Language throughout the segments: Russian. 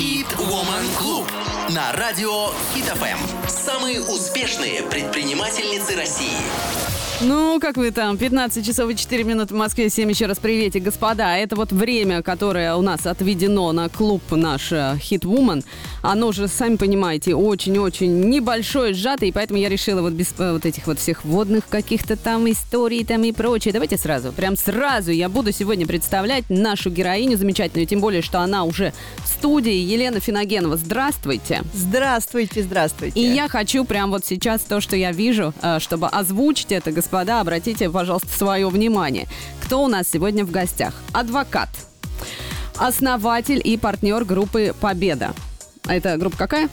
Hit Woman Club на радио Hit FM. Самые успешные предпринимательницы России. Ну, как вы там, 15 часов и 4 минуты в Москве. Всем еще раз приветик, господа. Это вот время, которое у нас отведено на клуб наш э, Hit Woman. Оно же, сами понимаете, очень-очень небольшое, сжатое, и поэтому я решила вот без э, вот этих вот всех водных каких-то там историй там и прочее. Давайте сразу, прям сразу я буду сегодня представлять нашу героиню замечательную, тем более, что она уже в студии. Елена Финогенова, здравствуйте. Здравствуйте, здравствуйте. И я хочу прям вот сейчас то, что я вижу, э, чтобы озвучить это, господа, обратите, пожалуйста, свое внимание. Кто у нас сегодня в гостях? Адвокат, основатель и партнер группы «Победа». А это группа какая?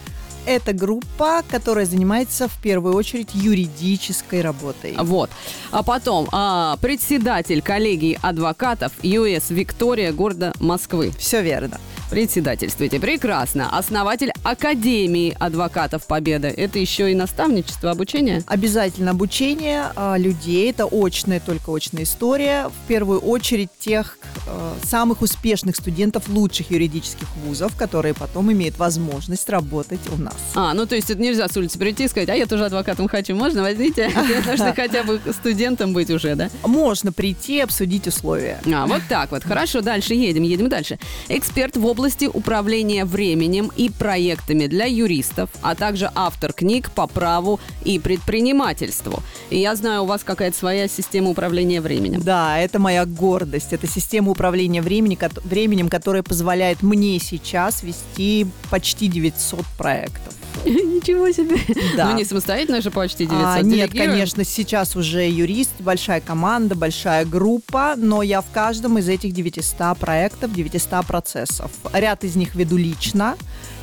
Это группа, которая занимается в первую очередь юридической работой. Вот. А потом а, председатель коллегии адвокатов ЮС Виктория города Москвы. Все верно. Председательствуете. Прекрасно. Основатель Академии адвокатов Победы. Это еще и наставничество, обучение? Обязательно обучение а, людей. Это очная, только очная история. В первую очередь тех а, самых успешных студентов лучших юридических вузов, которые потом имеют возможность работать у нас. А, ну то есть это нельзя с улицы прийти и сказать, а я тоже адвокатом хочу. Можно, возьмите. Нужно хотя бы студентом быть уже, да? Можно прийти, обсудить условия. А, вот так вот. Хорошо, дальше едем, едем дальше. Эксперт в области управления временем и проектами для юристов, а также автор книг по праву и предпринимательству. И я знаю, у вас какая-то своя система управления временем. Да, это моя гордость. Это система управления времени, временем, которая позволяет мне сейчас вести почти 900 проектов. Ничего себе. Да. Ну, не самостоятельно же почти 900. А, нет, конечно, сейчас уже юрист, большая команда, большая группа, но я в каждом из этих 900 проектов, 900 процессов. Ряд из них веду лично.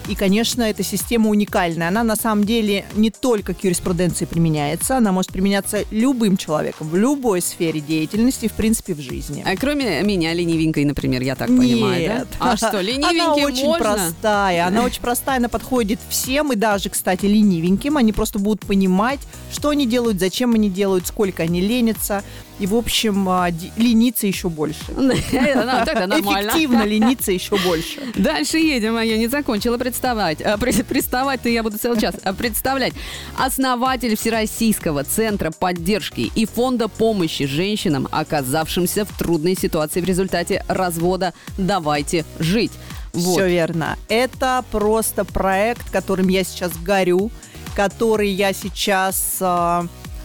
И, конечно, эта система уникальная. Она на самом деле не только к юриспруденции применяется, она может применяться любым человеком в любой сфере деятельности, в принципе, в жизни. А кроме меня, ленивенькой, например, я так понимаю, Нет. да? А что, ленивеньким Она очень можно? простая. Она очень простая, она подходит всем, и даже, кстати, ленивеньким. Они просто будут понимать, что они делают, зачем они делают, сколько они ленятся. И, в общем, а, лениться еще больше. Эффективно лениться еще больше. Дальше едем, а я не закончила представать. А, Приставать-то я буду целый час. А Представлять. Основатель Всероссийского центра поддержки и фонда помощи женщинам, оказавшимся в трудной ситуации в результате развода «Давайте жить». Вот. Все верно. Это просто проект, которым я сейчас горю, который я сейчас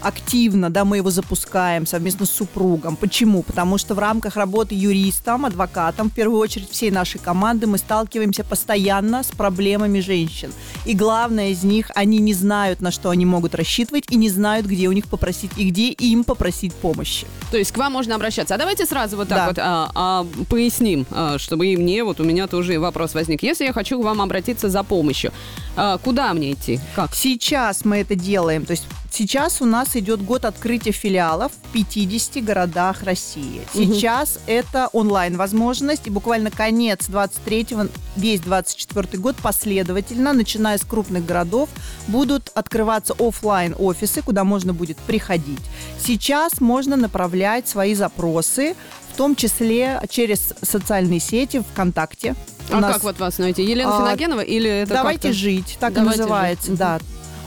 активно, да, мы его запускаем совместно с супругом. Почему? Потому что в рамках работы юристом, адвокатом, в первую очередь всей нашей команды, мы сталкиваемся постоянно с проблемами женщин. И главное из них, они не знают, на что они могут рассчитывать, и не знают, где у них попросить, и где им попросить помощи. То есть к вам можно обращаться. А давайте сразу вот так Да. вот а, а, поясним, а, чтобы и мне, вот у меня тоже вопрос возник. Если я хочу к вам обратиться за помощью, а, куда мне идти? Как? Сейчас мы это делаем. То есть сейчас у нас идет год открытия филиалов в 50 городах России. Сейчас это онлайн-возможность. И буквально конец 23-го, весь 24 год последовательно, начиная с крупных городов, будут открываться оффлайн офисы куда можно будет приходить. Сейчас можно направлять свои запросы, в том числе через социальные сети ВКонтакте. У А нас- как вот вас найти? Елена А, Финогенова или это Давайте жить, так Давайте и называется, жить. да.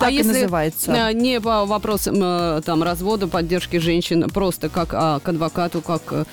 А Так и если называется. э, не по вопросам э, там развода, поддержки женщин, просто как а, к адвокату, как э,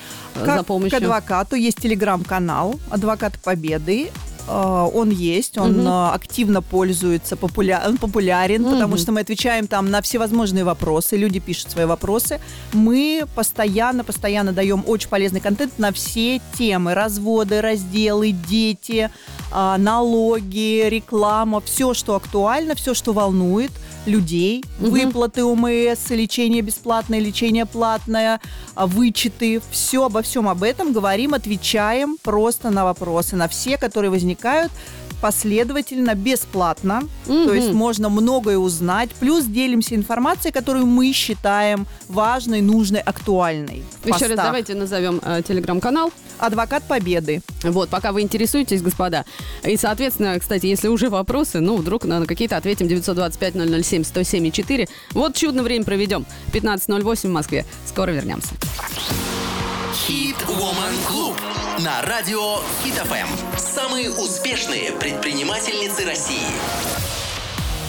Как за помощью? к адвокату есть телеграм-канал «Адвокат Победы». Э, Он есть, он э, активно пользуется, популя- он популярен, Мгм. потому что мы отвечаем там на всевозможные вопросы, люди пишут свои вопросы. Мы постоянно, постоянно даем очень полезный контент на все темы. Разводы, разделы, дети, а, налоги, реклама, все, что актуально, все, что волнует людей, Мгм. выплаты ОМС, лечение бесплатное, лечение платное, а, вычеты, все обо всем об этом говорим, отвечаем просто на вопросы, на все, которые возникают последовательно, бесплатно. То есть можно многое узнать. Плюс делимся информацией, которую мы считаем важной, нужной, актуальной. Еще раз давайте назовем э, телеграм-канал. Адвокат Победы. Вот, пока вы интересуетесь, господа. И, соответственно, кстати, если уже вопросы, ну, вдруг на, на какие-то ответим 925-007-107-4. Вот чудное время проведем. 15.08 в Москве. Скоро вернемся. Hit Woman Club на радио Hit FM. Самые успешные предпринимательницы России.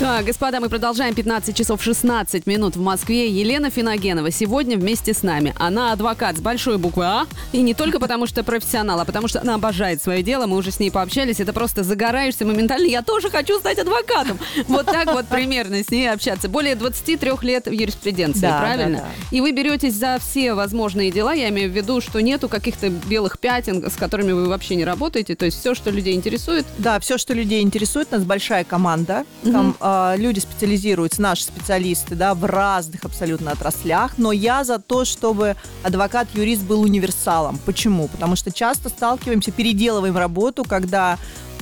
Так, господа, мы продолжаем 15 часов 16 минут в Москве. Елена Финогенова сегодня вместе с нами. Она адвокат с большой буквы А. И не только потому, что профессионал, а потому что она обожает свое дело. Мы уже с ней пообщались. Это просто загораешься моментально. Я тоже хочу стать адвокатом. Вот так вот примерно с ней общаться. Более 23 лет в юриспруденции, Да, правильно? да, да. И вы беретесь за все возможные дела. Я имею в виду, что нету каких-то белых пятен, с которыми вы вообще не работаете. То есть все, что людей интересует, Да, все, что людей интересует, у нас большая команда. Там а, люди специализируются, наши специалисты, да, в разных абсолютно отраслях. Но я за то, чтобы адвокат-юрист был универсалом. Почему? Потому что часто сталкиваемся, переделываем работу, когда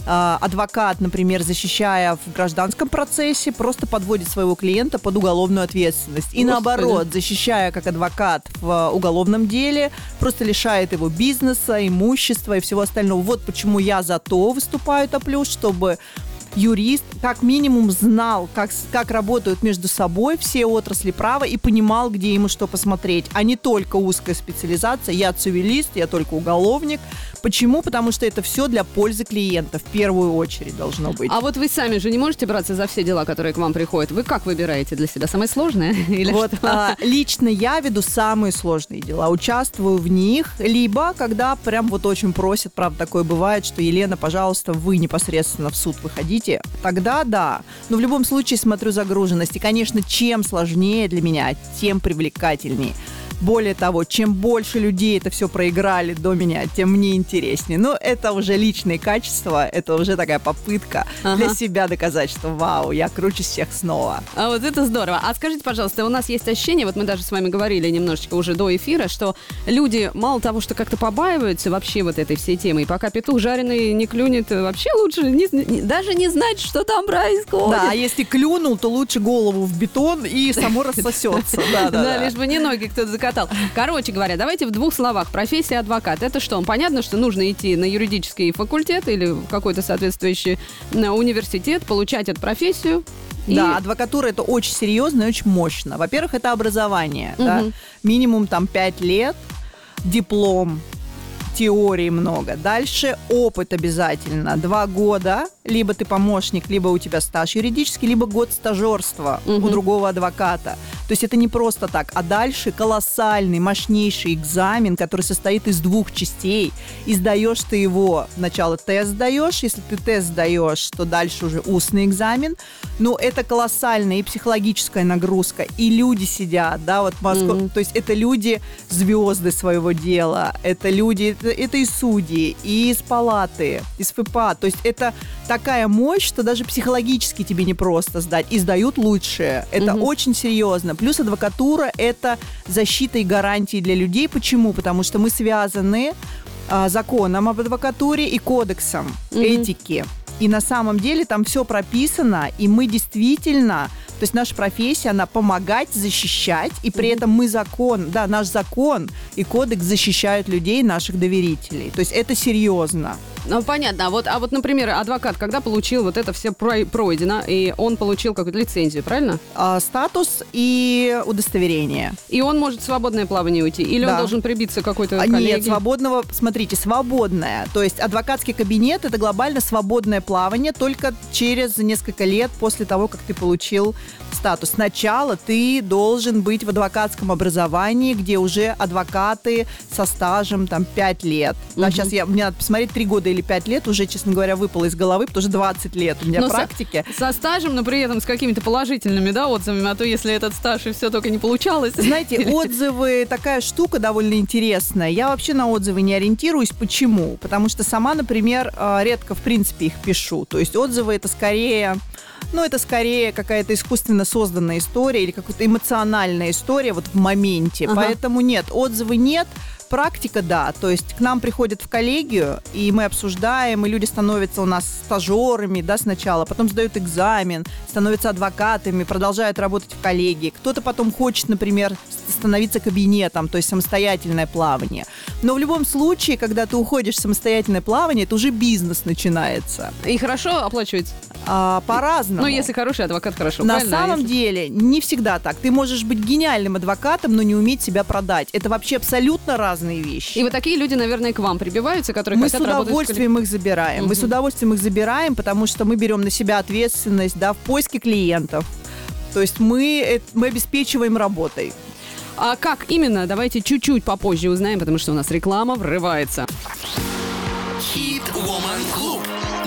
а, адвокат, например, защищая в гражданском процессе, просто подводит своего клиента под уголовную ответственность. И Господи. наоборот, защищая как адвокат в уголовном деле, просто лишает его бизнеса, имущества и всего остального. Вот почему я за то выступаю, топлю, чтобы юрист как минимум знал, как, как работают между собой все отрасли права и понимал, где ему что посмотреть, а не только узкая специализация. Я цивилист, я только уголовник. Почему? Потому что это все для пользы клиента в первую очередь должно быть. А вот вы сами же не можете браться за все дела, которые к вам приходят. Вы как выбираете для себя? Самое сложное? Или вот что? а, лично я веду самые сложные дела, участвую в них, либо когда прям вот очень просят, правда, такое бывает, что Елена, пожалуйста, вы непосредственно в суд выходите, тогда да. Но в любом случае смотрю загруженность. И, конечно, чем сложнее для меня, тем привлекательнее. Более того, чем больше людей это все проиграли до меня, тем мне интереснее. Но это уже личные качества, это уже такая попытка для Ага. себя доказать, что вау, я круче всех снова. А вот это здорово. А скажите, пожалуйста, у нас есть ощущение, вот мы даже с вами говорили немножечко уже до эфира, что люди мало того, что как-то побаиваются вообще вот этой всей темы, и пока петух жареный не клюнет, вообще лучше не- не- даже не знать, что там происходит. Да, а если клюнул, то лучше голову в бетон и само рассосется. Да. лишь бы не ноги кто-то закатал. Короче говоря, давайте в двух словах. Профессия адвокат. Это что? Понятно, что нужно идти на юридический факультет или в какой-то соответствующий э, университет, получать эту профессию. и- Да, адвокатура это очень серьезно и очень мощно. Во-первых, это образование. да. Мгм. Минимум там 5 лет, диплом, теории много. Дальше опыт обязательно. Два года, либо ты помощник, либо у тебя стаж юридический, либо год стажерства у Мгм. другого адвоката. То есть это не просто так. А дальше колоссальный, мощнейший экзамен, который состоит из двух частей. И сдаешь ты его, сначала тест сдаешь, если ты тест сдаешь, то дальше уже устный экзамен. Но это колоссальная и психологическая нагрузка, и люди сидят, да, вот Москве. Мгм. То есть это люди звезды своего дела, это люди, это, это и судьи, и из палаты, из ФПА. То есть это такая мощь, что даже психологически тебе не просто сдать. И сдают лучшие. Это Мгм. очень серьезно. Плюс адвокатура – это защита и гарантии для людей. Почему? Потому что мы связаны а, законом об адвокатуре и кодексом Мгм. этики. И на самом деле там все прописано, и мы действительно, то есть наша профессия, она помогать, защищать, и при этом мы закон, да, наш закон и кодекс защищают людей, наших доверителей. То есть это серьезно. Ну, понятно. А вот, а вот, например, адвокат, когда получил вот это все прой- пройдено, и он получил какую-то лицензию, правильно? А, статус и удостоверение. И он может в свободное плавание уйти? Или он Да. должен прибиться к какой-то А, коллеге? Нет, свободного, смотрите, свободное. То есть адвокатский кабинет это глобально свободное плавание только через несколько лет после того, как ты получил статус. Сначала ты должен быть в адвокатском образовании, где уже адвокаты со стажем там 5 лет. Да, Мгм. сейчас я, мне надо посмотреть 3 года или 5 лет, уже, честно говоря, выпало из головы, потому что 20 лет у меня Но со- практики. Со стажем, но при этом с какими-то положительными, да, отзывами, а то если этот стаж и все только не получалось. Знаете, отзывы такая штука довольно интересная. Я вообще на отзывы не ориентируюсь. Почему? Потому что сама, например, э, редко, в принципе, их пишу. То есть отзывы это скорее ну, это скорее какая-то искусственно созданная история или какая-то эмоциональная история вот в моменте. Ага. Поэтому нет, отзывы нет. Практика, да. То есть к нам приходят в коллегию, и мы обсуждаем, и люди становятся у нас стажерами, да, сначала, потом сдают экзамен, становятся адвокатами, продолжают работать в коллегии. Кто-то потом хочет, например, становиться кабинетом, то есть самостоятельное плавание. Но в любом случае, когда ты уходишь в самостоятельное плавание, это уже бизнес начинается. И хорошо оплачивается? А, по-разному. Ну, если хороший адвокат, хорошо. На правильно? А самом если- деле не всегда так. Ты можешь быть гениальным адвокатом, но не уметь себя продать. Это вообще абсолютно разные вещи. И вот такие люди, наверное, к вам прибиваются, которые мы с хотят работать в удовольствием их забираем. Мы с удовольствием их забираем, потому что мы берем на себя ответственность да, в поиске клиентов. То есть мы, мы обеспечиваем работой. А как именно? Давайте чуть-чуть попозже узнаем, потому что у нас реклама врывается. Хит Woman Club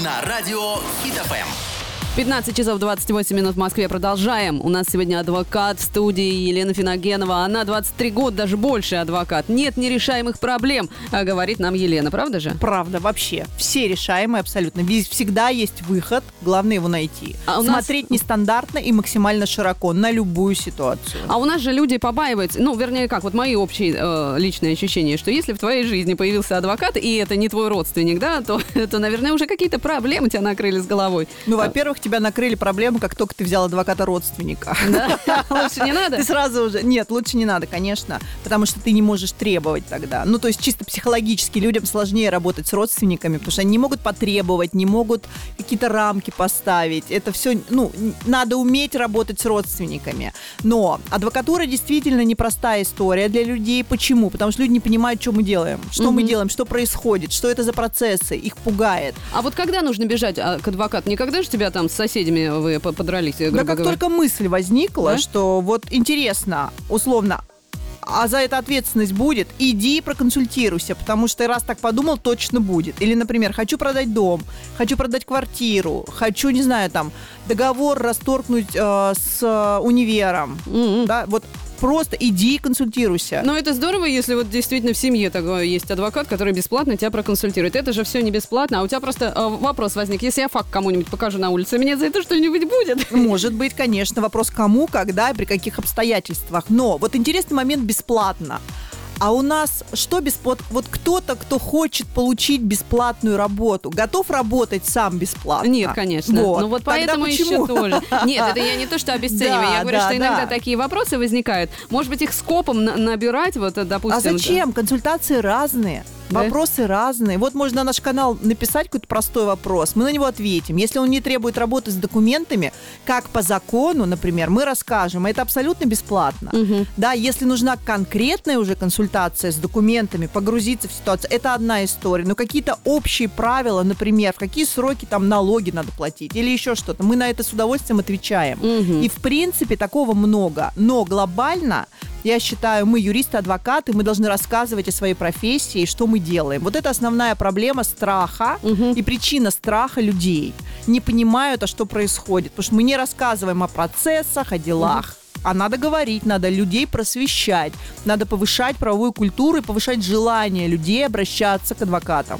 на радио Хит. ФМ. 15 часов 28 минут в Москве. Продолжаем. У нас сегодня адвокат в студии Елена Финогенова. Она 23 года, даже больше адвокат. Нет нерешаемых проблем, а говорит нам Елена. Правда же? Правда, вообще. Все решаемые абсолютно. Всегда есть выход. Главное его найти. А у нас- Смотреть нестандартно и максимально широко на любую ситуацию. А у нас же люди побаиваются, ну, вернее, как, вот мои общие э, личные ощущения, что если в твоей жизни появился адвокат, и это не твой родственник, да, то, то наверное, уже какие-то проблемы тебя накрыли с головой. Ну, во-первых, тебя накрыли проблемы, как только ты взял адвоката родственника. Да? Лучше не надо? Ты сразу уже... Нет, лучше не надо, конечно, потому что ты не можешь требовать тогда. Ну, то есть чисто психологически людям сложнее работать с родственниками, потому что они не могут потребовать, не могут какие-то рамки поставить. Это все, ну, надо уметь работать с родственниками. Но адвокатура действительно непростая история для людей. Почему? Потому что люди не понимают, что мы делаем. Что мы делаем, что происходит, что это за процессы, их пугает. А вот когда нужно бежать а, к адвокату? Никогда же тебя там с соседями вы по- подрались, грубо Да как говоря? только мысль возникла, Да? что вот интересно, условно, а за это ответственность будет, иди проконсультируйся, потому что раз так подумал, точно будет. Или, например, хочу продать дом, хочу продать квартиру, хочу, не знаю, там, договор расторгнуть э, с э, универом. М-м. Да, вот просто иди и консультируйся. Но это здорово, если вот действительно в семье такой есть адвокат, который бесплатно тебя проконсультирует. Это же все не бесплатно, а у тебя просто э, вопрос возник. Если я факт кому-нибудь покажу на улице, мне за это что-нибудь будет? Может быть, конечно, вопрос кому, когда и при каких обстоятельствах. Но вот интересный момент бесплатно. А у нас что бесплатно? Вот кто-то, кто хочет получить бесплатную работу, готов работать сам бесплатно? Нет, конечно. Вот. Ну вот Тогда поэтому почему? еще тоже. Нет, это я не то, что обесцениваю. Да, я говорю, да, что иногда да. такие вопросы возникают. Может быть, их скопом на- набирать, вот, допустим. А зачем? Консультации разные. Да? Вопросы разные. Вот можно на наш канал написать какой-то простой вопрос, мы на него ответим. Если он не требует работы с документами, как по закону, например, мы расскажем. Это абсолютно бесплатно. Мгм. Да, если нужна конкретная уже консультация с документами, погрузиться в ситуацию, это одна история. Но какие-то общие правила, например, в какие сроки там налоги надо платить или еще что-то, мы на это с удовольствием отвечаем. Мгм. И в принципе такого много. Но глобально, я считаю, мы юристы, адвокаты, мы должны рассказывать о своей профессии, что мы делаем. Вот это основная проблема страха Мгм. и причина страха людей. Не понимают, а что происходит. Потому что мы не рассказываем о процессах, о делах. А надо говорить, надо людей просвещать, надо повышать правовую культуру и повышать желание людей обращаться к адвокатам.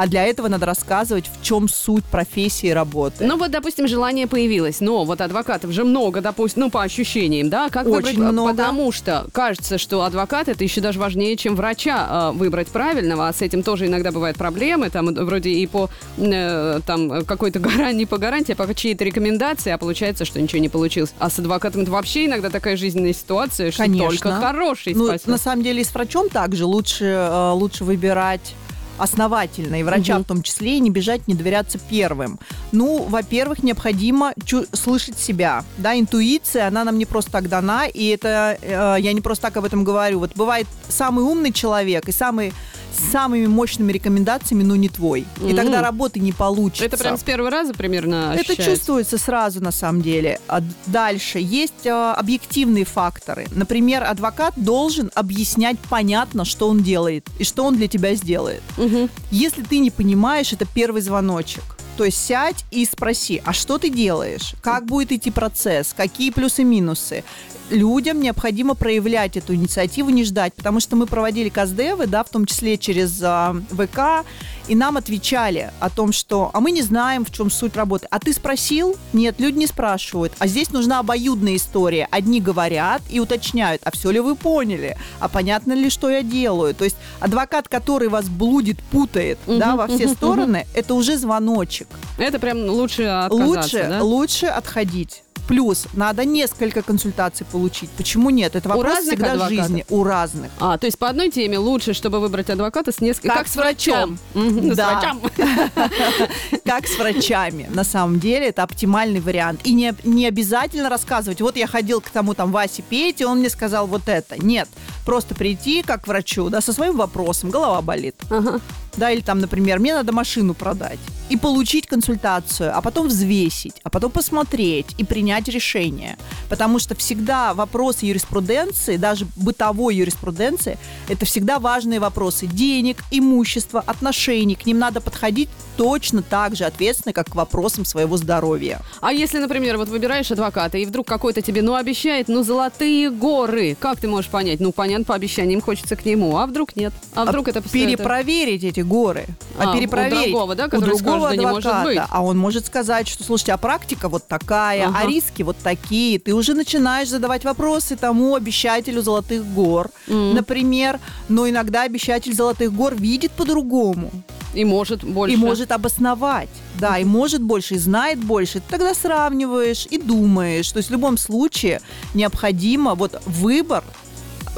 А для этого надо рассказывать, в чем суть профессии работы. Ну вот, допустим, желание появилось, но вот адвокатов же много, допустим, ну по ощущениям, да, как Очень выбрать, много. потому что кажется, что адвокат это еще даже важнее, чем врача э, выбрать правильного, а с этим тоже иногда бывают проблемы, там э, вроде и по э, там э, какой-то гарантии, не по гарантии, а по чьей-то рекомендации, а получается, что ничего не получилось. А с адвокатом это вообще иногда такая жизненная ситуация, что Конечно. только хороший Ну, спасет. на самом деле и с врачом также лучше, э, лучше выбирать основательно, и врача Мгм. в том числе, и не бежать, не доверяться первым. Ну, во-первых, необходимо слышать себя, да, интуиция, она нам не просто так дана, и это, э, я не просто так об этом говорю, вот бывает самый умный человек и самый самыми мощными рекомендациями, но не твой. И Мгм. тогда работы не получится. это прям с первого раза примерно Это ощущается? чувствуется сразу, на самом деле. А дальше есть э, объективные факторы. Например, адвокат должен объяснять понятно, что он делает и что он для тебя сделает. Мгм. Если ты не понимаешь, это первый звоночек. То есть сядь и спроси, а что ты делаешь? Как будет идти процесс? Какие плюсы-минусы? Людям необходимо проявлять эту инициативу, не ждать, потому что мы проводили КАЗДЕВы, да, в том числе через а, ВК, и нам отвечали о том, что «а мы не знаем, в чем суть работы». А ты спросил? Нет, люди не спрашивают. А здесь нужна обоюдная история. Одни говорят и уточняют, а все ли вы поняли? А понятно ли, что я делаю? То есть адвокат, который вас блудит, путает да, Мгм, во все мгм, стороны, это уже звоночек. Это прям лучше отказаться, Лучше, да? лучше отходить. Плюс надо несколько консультаций получить. Почему нет? Это вопрос всегда адвокатов? жизни. У разных. А, то есть по одной теме лучше, чтобы выбрать адвоката с несколькими... Как с врачом. С Да. врачом. Как с врачами. На самом деле это оптимальный вариант. И не, не обязательно рассказывать, вот я ходил к тому там Васе Пете, он мне сказал вот это. Нет. Просто прийти как к врачу, да, со своим вопросом, голова болит. Ага. Да, или там, например, мне надо машину продать. И получить консультацию, а потом взвесить, а потом посмотреть и принять решение. Потому что всегда вопросы юриспруденции, даже бытовой юриспруденции, это всегда важные вопросы денег, имущества, отношений. К ним надо подходить точно так же ответственно, как к вопросам своего здоровья. А если, например, вот выбираешь адвоката, и вдруг какой-то тебе, ну, обещает, ну, золотые горы, как ты можешь понять? Ну, понятно, по обещаниям хочется к нему, а вдруг нет? А вдруг это... это- перепроверить эти горы, А, а, у перепроверить другого, да, у который другого скажет, «Да не может адвоката, быть». а он может сказать, что слушайте, а практика вот такая, Ага. а риски вот такие, ты уже начинаешь задавать вопросы тому обещателю золотых гор, М. например, но иногда обещатель золотых гор видит по-другому И может больше. и может обосновать, да, и может больше, и знает больше. Ты тогда сравниваешь и думаешь. То есть в любом случае необходимо вот выбор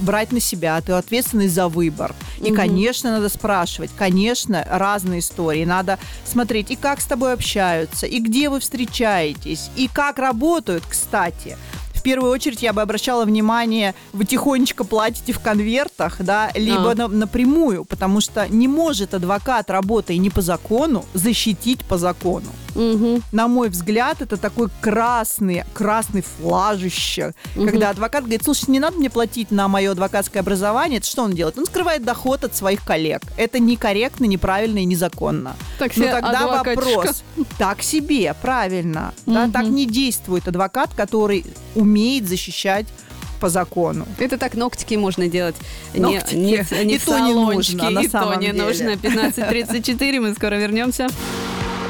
брать на себя, ты ответственный за выбор. И, Мгм. конечно, надо спрашивать, конечно, разные истории. Надо смотреть, и как с тобой общаются, и где вы встречаетесь, и как работают, кстати. В первую очередь я бы обращала внимание, вы тихонечко платите в конвертах, да, либо А. на- напрямую, потому что не может адвокат, работая не по закону, защитить по закону. Мгм. На мой взгляд, это такой красный, красный флажище, Мгм. когда адвокат говорит, слушай, не надо мне платить на мое адвокатское образование, это что он делает? Он скрывает доход от своих коллег. Это некорректно, неправильно и незаконно. Так Ну себе тогда адвокатишка. вопрос. Так себе, правильно. Да, Мгм. так не действует адвокат, который умеет защищать по закону. Это так ногтики можно делать. Ногтики. Не, не, не И в то не нужно, на и то самом не деле. нужно. 15.34, мы скоро вернемся.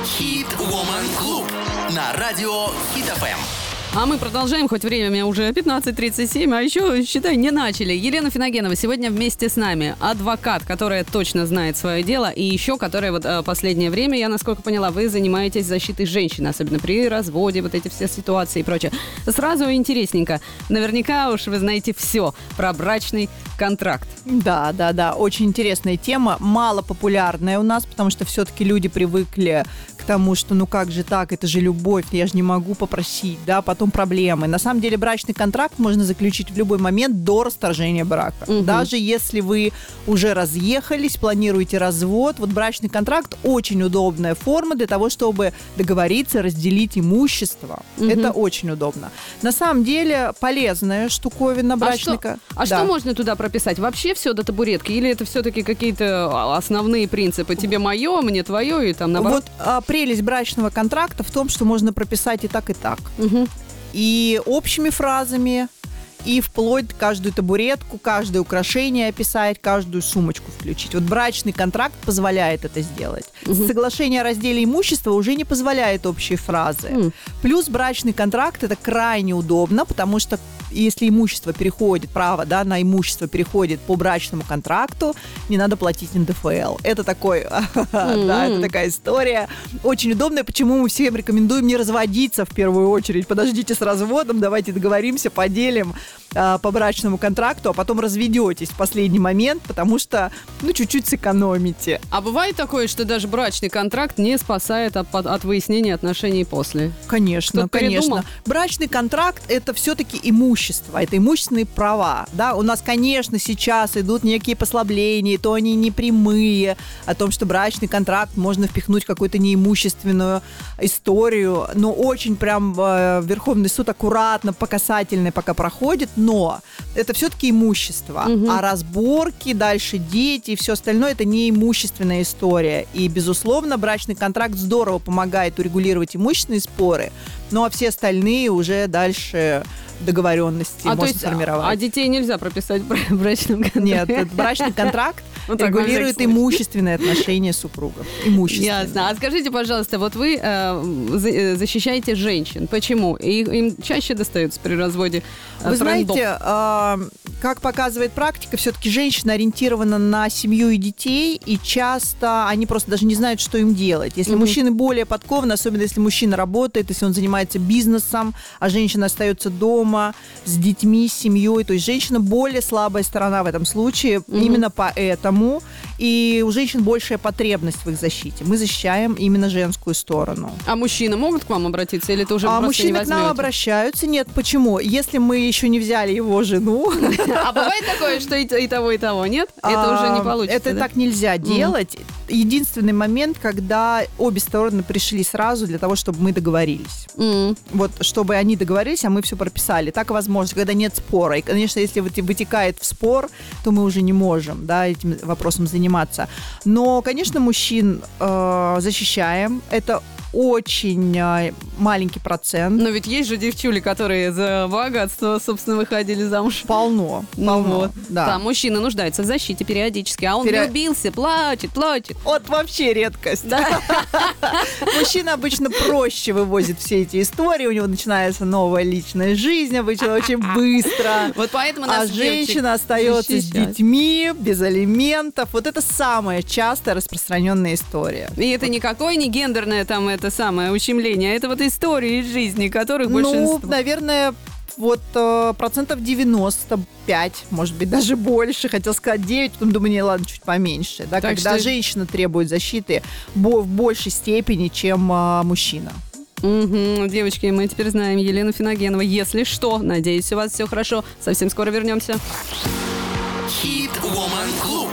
Хит Woman Club на радио Хит ФМ. А мы продолжаем, хоть время уже 15.37, а еще, считай, не начали. Елена Финогенова сегодня вместе с нами. Адвокат, которая точно знает свое дело, и еще, которая вот э, последнее время, я насколько поняла, вы занимаетесь защитой женщин, особенно при разводе, вот эти все ситуации и прочее. Сразу интересненько. Наверняка уж вы знаете все про брачный контракт. Да, да, да, очень интересная тема, мало популярная у нас, потому что все-таки люди привыкли к тому, что ну как же так, это же любовь, я же не могу попросить, да, потом проблемы. На самом деле брачный контракт можно заключить в любой момент до расторжения брака. Мгм. Даже если вы уже разъехались, планируете развод, вот брачный контракт очень удобная форма для того, чтобы договориться, разделить имущество. Мгм. Это очень удобно. На самом деле полезная штуковина А брачный что, кон- а Да. что можно туда прописать? Вообще все до табуретки? Или это все-таки какие-то а, основные принципы? Тебе мое, мне твое, и там наоборот? Вот а, прелесть брачного контракта в том, что можно прописать и так, и так. Мгм. И общими фразами, и вплоть каждую табуретку, каждое украшение описать, каждую сумочку включить. Вот брачный контракт позволяет это сделать. Мгм. Соглашение о разделе имущества уже не позволяет общие фразы. М. Плюс брачный контракт это крайне удобно, потому что если имущество переходит, право да, на имущество переходит по брачному контракту, не надо платить НДФЛ. Это такой, да, это такая история. Очень удобная, почему мы всем рекомендуем не разводиться в первую очередь. Подождите с разводом, давайте договоримся, поделим а, по брачному контракту, а потом разведетесь в последний момент, потому что, ну, чуть-чуть сэкономите. А бывает такое, что даже брачный контракт не спасает от, от выяснения отношений после? Конечно, Кто-то передумал? конечно. Брачный контракт это все-таки имущество, это имущественные права. Да? У нас, конечно, сейчас идут некие послабления, то они не прямые, о том, что брачный контракт можно впихнуть в какую-то неимущественную историю, но очень прям э, Верховный суд аккуратно, по касательной пока проходит, но это все-таки имущество. Мгм. А разборки, дальше дети и все остальное это не имущественная история. И, безусловно, брачный контракт здорово помогает урегулировать имущественные споры, ну а все остальные уже дальше договоренности а можно есть, а сформировать. детей нельзя прописать в бра- брачном контракте? Нет, этот брачный контракт Вот регулирует имущественные отношения супругов. Имущественные. Ясно. А скажите, пожалуйста, вот вы э, э, защищаете женщин. Почему? И им чаще достается при разводе э, Вы трендов. знаете, а, как показывает практика, все-таки женщина ориентирована на семью и детей, и часто они просто даже не знают, что им делать. Если Мгм. мужчины более подкованы, особенно если мужчина работает, если он занимается бизнесом, а женщина остается дома с детьми, с семьей, то есть женщина более слабая сторона в этом случае, Мгм. именно поэтому. И у женщин большая потребность в их защите. Мы защищаем именно женскую сторону. А мужчины могут к вам обратиться или это уже а мужчины не к нам обращаются. Нет, почему? Если мы еще не взяли его жену, А бывает такое, что и, того, и того, нет? Это уже не А, получится. Это так нельзя делать. Единственный момент, когда обе стороны пришли сразу для того, чтобы мы договорились. Вот, чтобы они договорились, а мы все прописали. Так возможно, когда нет спора. И, конечно, если вытекает в спор, то мы уже не можем, да, этим вопросом заниматься. Но, конечно, мужчин э, защищаем. Это очень э, маленький процент. Но ведь есть же девчули, которые за богатство, собственно, выходили замуж. Полно. Ну полно, вот. да. Да, мужчина нуждается в защите периодически, а он Перио- влюбился, плачет, плачет. Вот вообще редкость. Мужчина обычно проще вывозит все эти истории, у него начинается новая личная жизнь, обычно очень быстро. Вот поэтому А женщина остается с детьми, без алиментов. Вот это самая часто распространенная история. И это никакое не гендерное там это самое ущемление, а это вот истории из жизни, которых Ну, большинство. наверное, вот э, процентов 95, может быть, даже больше. Хотел сказать 9, потом думаю, не, ладно, чуть поменьше. Да, Так когда что- женщина требует защиты в большей степени, чем а, мужчина. Мгм. Девочки, мы теперь знаем Елену Финогенову. Если что, надеюсь, у вас все хорошо. Совсем скоро вернемся. Хит Woman Club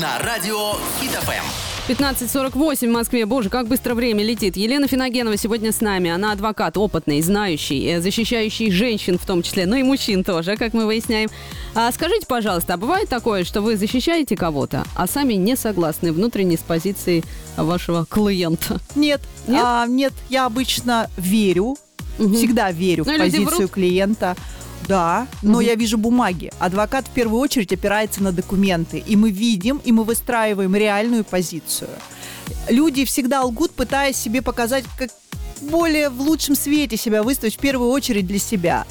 на радио Хит. ФМ. 15.48 в Москве. Боже, как быстро время летит. Елена Финогенова сегодня с нами. Она адвокат, опытный, знающий, э, защищающий женщин в том числе, ну и мужчин тоже, как мы выясняем. А скажите, пожалуйста, а бывает такое, что вы защищаете кого-то, а сами не согласны внутренне с позицией вашего клиента? Нет, Нет? а, нет, я обычно верю, Мгм. всегда верю Но в люди позицию врут. клиента. Да, но Мгм. я вижу бумаги. Адвокат в первую очередь опирается на документы. И мы видим, и мы выстраиваем реальную позицию. Люди всегда лгут, пытаясь себе показать, как более в лучшем свете себя выставить в первую очередь для себя.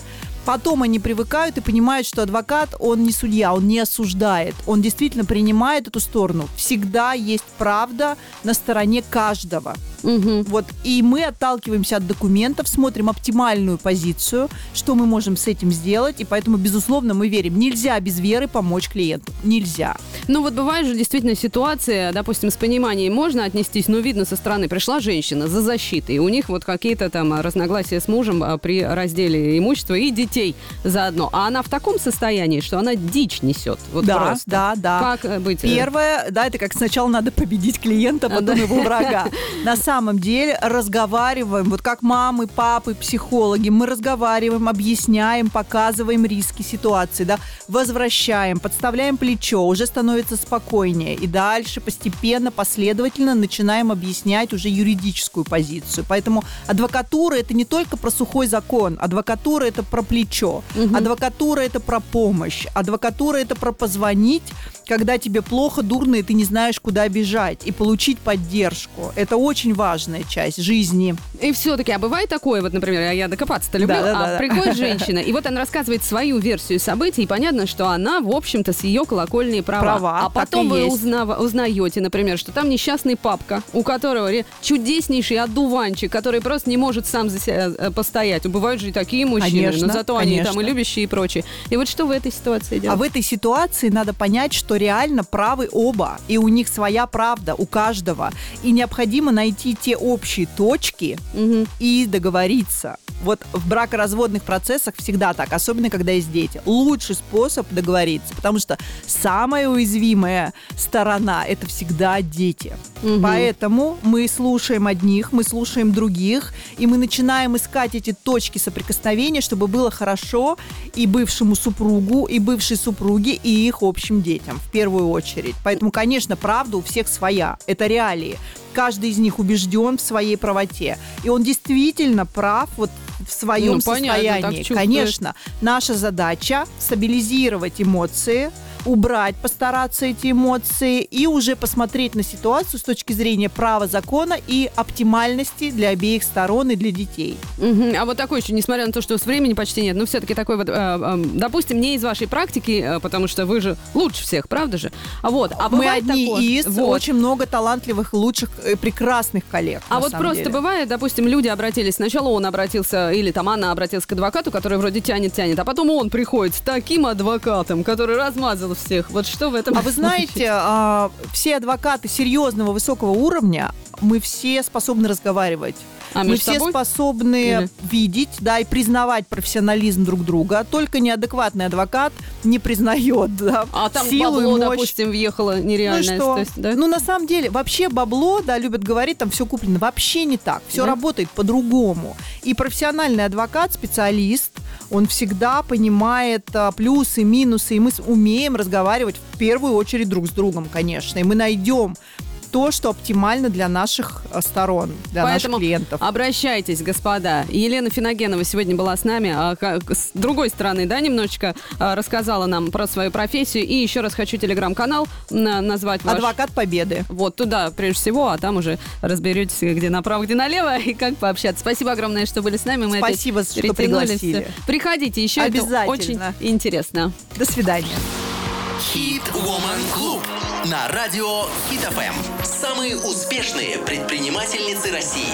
Потом они привыкают и понимают, что адвокат, он не судья, он не осуждает, он действительно принимает эту сторону. Всегда есть правда на стороне каждого. Мгм. Вот, и мы отталкиваемся от документов, смотрим оптимальную позицию, что мы можем с этим сделать, и поэтому, безусловно, мы верим. Нельзя без веры помочь клиенту. Нельзя. Ну вот бывает же действительно ситуация, допустим, с пониманием можно отнестись, но видно со стороны, пришла женщина за защитой, у них вот какие-то там а, разногласия с мужем а, при разделе имущества и детей заодно. А она в таком состоянии, что она дичь несет. Вот да, просто. да, да. Как быть? Первое, да, это как сначала надо победить клиента, потом Да. его врага. На самом деле разговариваем, вот как мамы, папы, психологи, мы разговариваем, объясняем, показываем риски ситуации, да, возвращаем, подставляем плечо, уже становится спокойнее. И дальше постепенно, последовательно начинаем объяснять уже юридическую позицию. Поэтому адвокатура это не только про сухой закон, адвокатура это про плечо, Мгм. адвокатура это про помощь, адвокатура это про позвонить, когда тебе плохо, дурно, и ты не знаешь, куда бежать, и получить поддержку. Это очень важная часть жизни. И все-таки, а бывает такое, вот, например, а я докопаться-то люблю, Да, да, а да, да. приходит женщина, и вот она рассказывает свою версию событий, и понятно, что она, в общем-то, с ее колокольни права. Права, а потом вы узнав- узнаете, например, что там несчастный папка, у которого чудеснейший одуванчик, который просто не может сам за себя э, постоять. Бывают же и такие мужчины, Конечно, но зато они там конечно. и любящие и прочее. И вот что в этой ситуации А делать? в этой ситуации надо понять, что реально правы оба, и у них своя правда, у каждого. И необходимо найти те общие точки Мгм. и договориться. Вот в бракоразводных процессах всегда так, особенно когда есть дети. Лучший способ договориться, потому что самая уязвимая сторона – это всегда дети. Мгм. Поэтому мы слушаем одних, мы слушаем других, и мы начинаем искать эти точки соприкосновения, чтобы было хорошо и бывшему супругу, и бывшей супруге, и их общим детям в первую очередь. Поэтому, конечно, правда у всех своя. Это реалии. Каждый из них убежден в своей правоте. И он действительно прав вот в своем Ну, понятно, состоянии. Конечно, наша задача стабилизировать эмоции, убрать, постараться эти эмоции и уже посмотреть на ситуацию с точки зрения права закона и оптимальности для обеих сторон и для детей. Мгм. А вот такой еще, несмотря на то, что с времени почти нет, но все-таки такой вот, э, э, допустим, не из вашей практики, э, потому что вы же лучше всех, правда же? А вот, а Мы одни такое- из, Вот. очень много талантливых, лучших, э, прекрасных коллег. А вот просто деле. бывает, допустим, люди обратились, сначала он обратился, или там она обратилась к адвокату, который вроде тянет-тянет, а потом он приходит с таким адвокатом, который размазал всех. Вот что в этом А вы знаете, а, все адвокаты серьезного высокого уровня, мы все способны разговаривать. А мы все собой? способны Или? видеть, да, и признавать профессионализм друг друга. Только неадекватный адвокат не признает, да, А там силу и бабло, мощь. допустим, въехало Ну и нереальное. что? то есть, да? Ну, на самом деле, вообще бабло, да, любят говорить, там все куплено. Вообще не так. Все Да? работает по-другому. И профессиональный адвокат, специалист, он всегда понимает а, плюсы, минусы, и мы умеем разговаривать в первую очередь друг с другом, конечно. И мы найдем то, что оптимально для наших а, сторон, для Поэтому наших клиентов. обращайтесь, господа. Елена Финогенова сегодня была с нами. а, С другой стороны, да, немножечко а, рассказала нам про свою профессию. И еще раз хочу телеграм-канал на- назвать ваш. Адвокат Победы. Вот туда, прежде всего, а там уже разберетесь, где направо, где налево, и как пообщаться. Спасибо огромное, что были с нами. Мы Спасибо, что пригласили. Приходите еще, это Обязательно. очень интересно. До свидания. Хит Woman Club на радио Хит ФМ. Самые успешные предпринимательницы России.